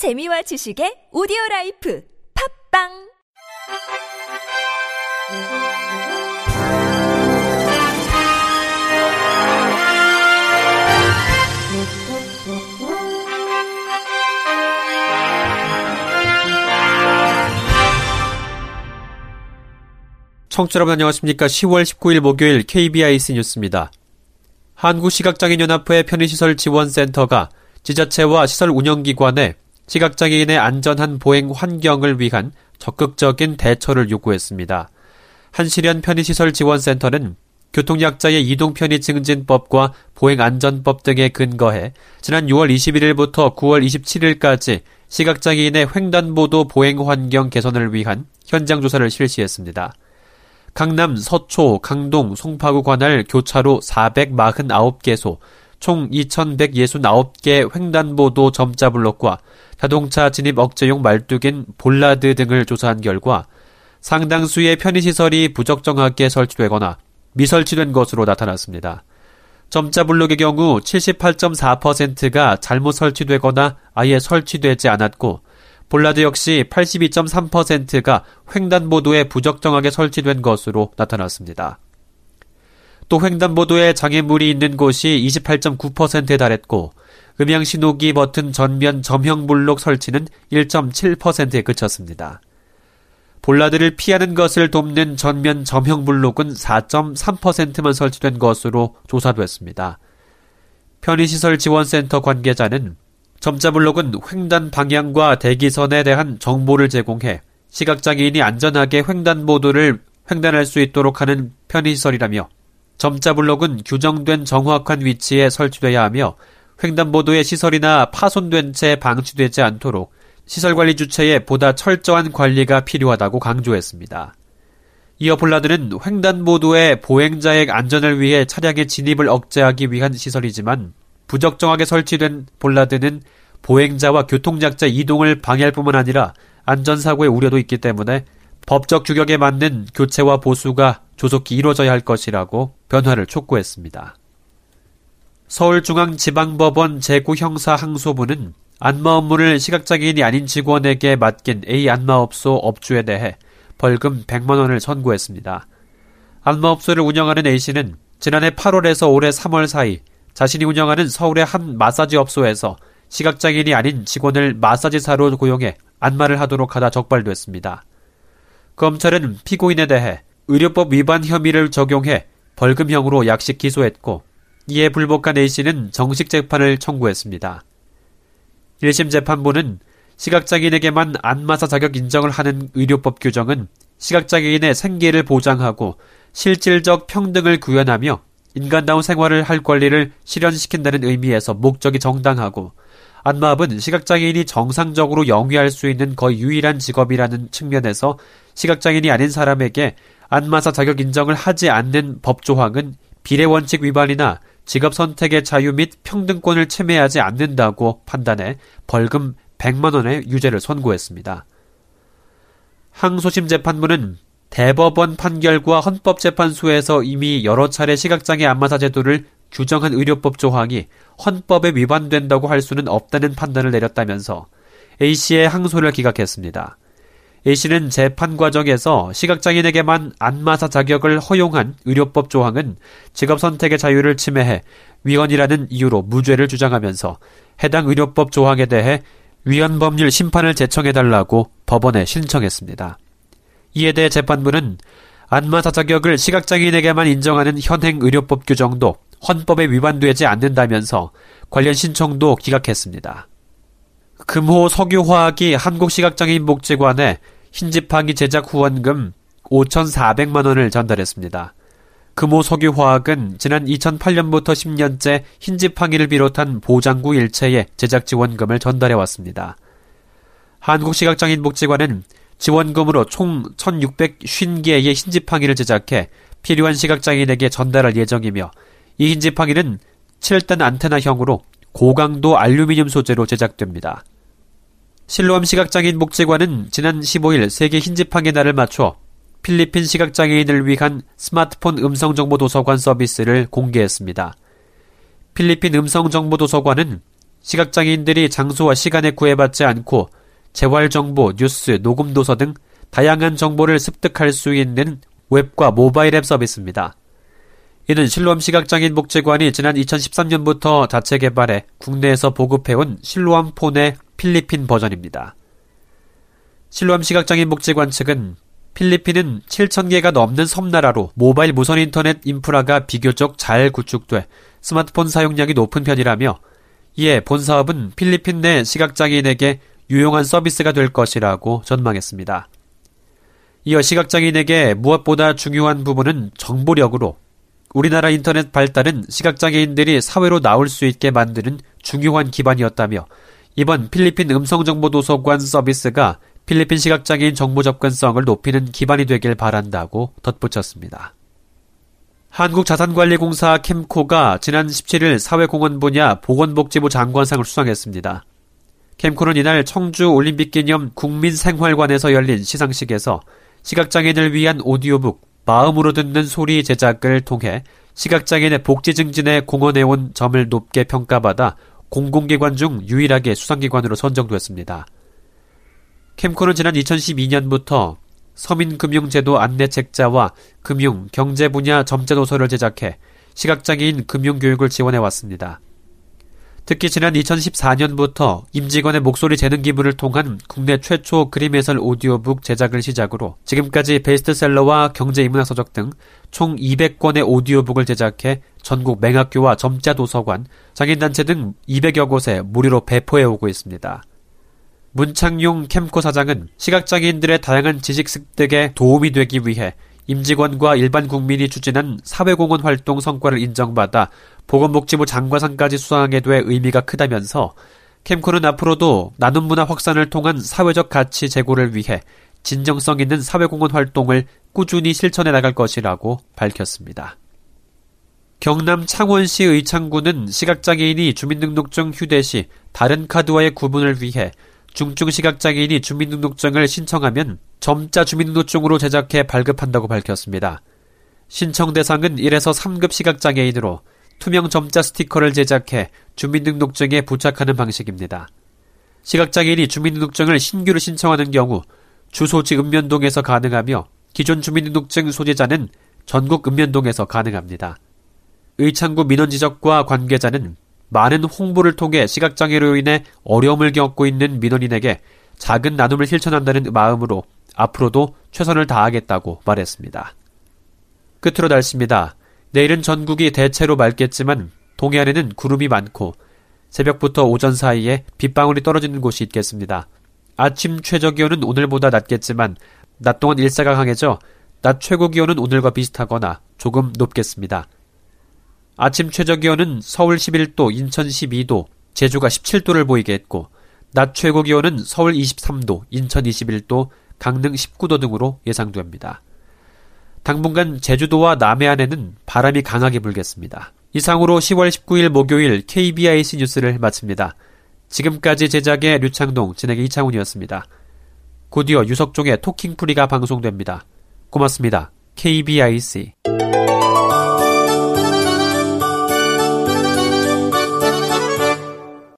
재미와 지식의 오디오 라이프 팟빵 청취자 여러분 안녕하십니까. 10월 19일 목요일 KBIC 뉴스입니다. 한국시각장애인연합회 편의시설 지원센터가 지자체와 시설 운영기관에 시각장애인의 안전한 보행 환경을 위한 적극적인 대처를 요구했습니다. 한시련 편의시설 지원센터는 교통약자의 이동 편의 증진법과 보행안전법 등에 근거해 지난 6월 21일부터 9월 27일까지 시각장애인의 횡단보도 보행 환경 개선을 위한 현장 조사를 실시했습니다. 강남, 서초, 강동, 송파구 관할 교차로 449개소, 총 2,169개 횡단보도 점자 블록과 자동차 진입 억제용 말뚝인 볼라드 등을 조사한 결과 상당수의 편의시설이 부적정하게 설치되거나 미설치된 것으로 나타났습니다. 점자 블록의 경우 78.4%가 잘못 설치되거나 아예 설치되지 않았고 볼라드 역시 82.3%가 횡단보도에 부적정하게 설치된 것으로 나타났습니다. 또 횡단보도에 장애물이 있는 곳이 28.9%에 달했고 음향 신호기 버튼 전면 점형 블록 설치는 1.7%에 그쳤습니다. 볼라드를 피하는 것을 돕는 전면 점형 블록은 4.3%만 설치된 것으로 조사됐습니다. 편의시설 지원센터 관계자는 점자 블록은 횡단 방향과 대기선에 대한 정보를 제공해 시각장애인이 안전하게 횡단보도를 횡단할 수 있도록 하는 편의시설이라며 점자 블록은 규정된 정확한 위치에 설치돼야 하며 횡단보도의 시설이나 파손된 채 방치되지 않도록 시설 관리 주체에 보다 철저한 관리가 필요하다고 강조했습니다. 이어 볼라드는 횡단보도의 보행자의 안전을 위해 차량의 진입을 억제하기 위한 시설이지만 부적정하게 설치된 볼라드는 보행자와 교통약자 이동을 방해할 뿐만 아니라 안전사고의 우려도 있기 때문에 법적 규격에 맞는 교체와 보수가 조속히 이루어져야 할 것이라고 변화를 촉구했습니다. 서울중앙지방법원 재구형사 항소부는 안마 업무를 시각장애인이 아닌 직원에게 맡긴 A 안마업소 업주에 대해 벌금 100만 원을 선고했습니다. 안마업소를 운영하는 A씨는 지난해 8월에서 올해 3월 사이 자신이 운영하는 서울의 한 마사지 업소에서 시각장애인이 아닌 직원을 마사지사로 고용해 안마를 하도록 하다 적발됐습니다. 검찰은 피고인에 대해 의료법 위반 혐의를 적용해 벌금형으로 약식 기소했고 이에 불복한 A씨는 정식 재판을 청구했습니다. 1심 재판부는 시각장애인에게만 안마사 자격 인정을 하는 의료법 규정은 시각장애인의 생계를 보장하고 실질적 평등을 구현하며 인간다운 생활을 할 권리를 실현시킨다는 의미에서 목적이 정당하고 안마업은 시각장애인이 정상적으로 영위할 수 있는 거의 유일한 직업이라는 측면에서 시각장애인이 아닌 사람에게 안마사 자격 인정을 하지 않는 법 조항은 비례 원칙 위반이나 직업 선택의 자유 및 평등권을 침해하지 않는다고 판단해 벌금 100만 원의 유죄를 선고했습니다. 항소심 재판부는 대법원 판결과 헌법재판소에서 이미 여러 차례 시각장애 안마사 제도를 규정한 의료법 조항이 헌법에 위반된다고 할 수는 없다는 판단을 내렸다면서 A씨의 항소를 기각했습니다. A씨는 재판 과정에서 시각장애인에게만 안마사 자격을 허용한 의료법 조항은 직업 선택의 자유를 침해해 위헌이라는 이유로 무죄를 주장하면서 해당 의료법 조항에 대해 위헌 법률 심판을 제청해달라고 법원에 신청했습니다. 이에 대해 재판부는 안마사 자격을 시각장애인에게만 인정하는 현행 의료법 규정도 헌법에 위반되지 않는다면서 관련 신청도 기각했습니다. 금호 석유화학이 한국시각장애인 복지관에 흰지팡이 제작 후원금 5,400만 원을 전달했습니다. 금호 석유화학은 지난 2008년부터 10년째 흰지팡이를 비롯한 보장구 일체에 제작 지원금을 전달해 왔습니다. 한국시각장애인 복지관은 지원금으로 총 1,650개의 흰지팡이를 제작해 필요한 시각장애인에게 전달할 예정이며 이 흰지팡이는 7단 안테나형으로 고강도 알루미늄 소재로 제작됩니다. 실로암 시각장애인 복지관은 지난 15일 세계 흰지팡이 날을 맞춰 필리핀 시각장애인을 위한 스마트폰 음성정보 도서관 서비스를 공개했습니다. 필리핀 음성정보 도서관은 시각장애인들이 장소와 시간에 구애받지 않고 재활정보, 뉴스, 녹음도서 등 다양한 정보를 습득할 수 있는 웹과 모바일 앱 서비스입니다. 이는 실로암 시각장애인 복지관이 지난 2013년부터 자체 개발해 국내에서 보급해온 실로암 폰의 필리핀 버전입니다. 실로암 시각장애인 복지관 측은 필리핀은 7,000개가 넘는 섬나라로 모바일 무선 인터넷 인프라가 비교적 잘 구축돼 스마트폰 사용량이 높은 편이라며 이에 본 사업은 필리핀 내 시각장애인에게 유용한 서비스가 될 것이라고 전망했습니다. 이어 시각장애인에게 무엇보다 중요한 부분은 정보력으로 우리나라 인터넷 발달은 시각장애인들이 사회로 나올 수 있게 만드는 중요한 기반이었다며 이번 필리핀 음성정보도서관 서비스가 필리핀 시각장애인 정보 접근성을 높이는 기반이 되길 바란다고 덧붙였습니다. 한국자산관리공사 캠코가 지난 17일 사회공헌 분야 보건복지부 장관상을 수상했습니다. 캠코는 이날 청주 올림픽 기념 국민생활관에서 열린 시상식에서 시각장애인을 위한 오디오북 마음으로 듣는 소리 제작을 통해 시각장애인의 복지 증진에 공헌해온 점을 높게 평가받아 공공기관 중 유일하게 수상기관으로 선정됐습니다. 캠코는 지난 2012년부터 서민금융제도 안내책자와 금융, 경제 분야 점자도서를 제작해 시각장애인 금융교육을 지원해 왔습니다. 특히 지난 2014년부터 임직원의 목소리 재능 기부를 통한 국내 최초 그림 해설 오디오북 제작을 시작으로 지금까지 베스트셀러와 경제인문학 서적 등 총 200권의 오디오북을 제작해 전국 맹학교와 점자 도서관, 장인단체 등 200여 곳에 무료로 배포해 오고 있습니다. 문창용 캠코 사장은 시각장애인들의 다양한 지식 습득에 도움이 되기 위해 임직원과 일반 국민이 추진한 사회공헌 활동 성과를 인정받아 보건복지부 장관상까지 수상하게 돼 의미가 크다면서 캠코는 앞으로도 나눔 문화 확산을 통한 사회적 가치 제고를 위해 진정성 있는 사회공헌 활동을 꾸준히 실천해 나갈 것이라고 밝혔습니다. 경남 창원시 의창구는 시각장애인이 주민등록증 휴대 시 다른 카드와의 구분을 위해 중증 시각장애인이 주민등록증을 신청하면 점자 주민등록증으로 제작해 발급한다고 밝혔습니다. 신청 대상은 1에서 3급 시각장애인으로 투명 점자 스티커를 제작해 주민등록증에 부착하는 방식입니다. 시각장애인이 주민등록증을 신규로 신청하는 경우 주소지 읍면동에서 가능하며 기존 주민등록증 소지자는 전국 읍면동에서 가능합니다. 의창구 민원 지적과 관계자는 많은 홍보를 통해 시각장애로 인해 어려움을 겪고 있는 민원인에게 작은 나눔을 실천한다는 마음으로 앞으로도 최선을 다하겠다고 말했습니다. 끝으로 날씨입니다. 내일은 전국이 대체로 맑겠지만 동해안에는 구름이 많고 새벽부터 오전 사이에 빗방울이 떨어지는 곳이 있겠습니다. 아침 최저 기온은 오늘보다 낮겠지만 낮 동안 일사가 강해져 낮 최고 기온은 오늘과 비슷하거나 조금 높겠습니다. 아침 최저 기온은 서울 11도, 인천 12도, 제주가 17도를 보이게 했고, 낮 최고 기온은 서울 23도, 인천 21도, 강릉 19도 등으로 예상됩니다. 당분간 제주도와 남해안에는 바람이 강하게 불겠습니다. 이상으로 10월 19일 목요일 KBIC 뉴스를 마칩니다. 지금까지 제작의 류창동, 진행의 이창훈이었습니다. 곧이어 유석종의 토킹프리가 방송됩니다. 고맙습니다. KBIC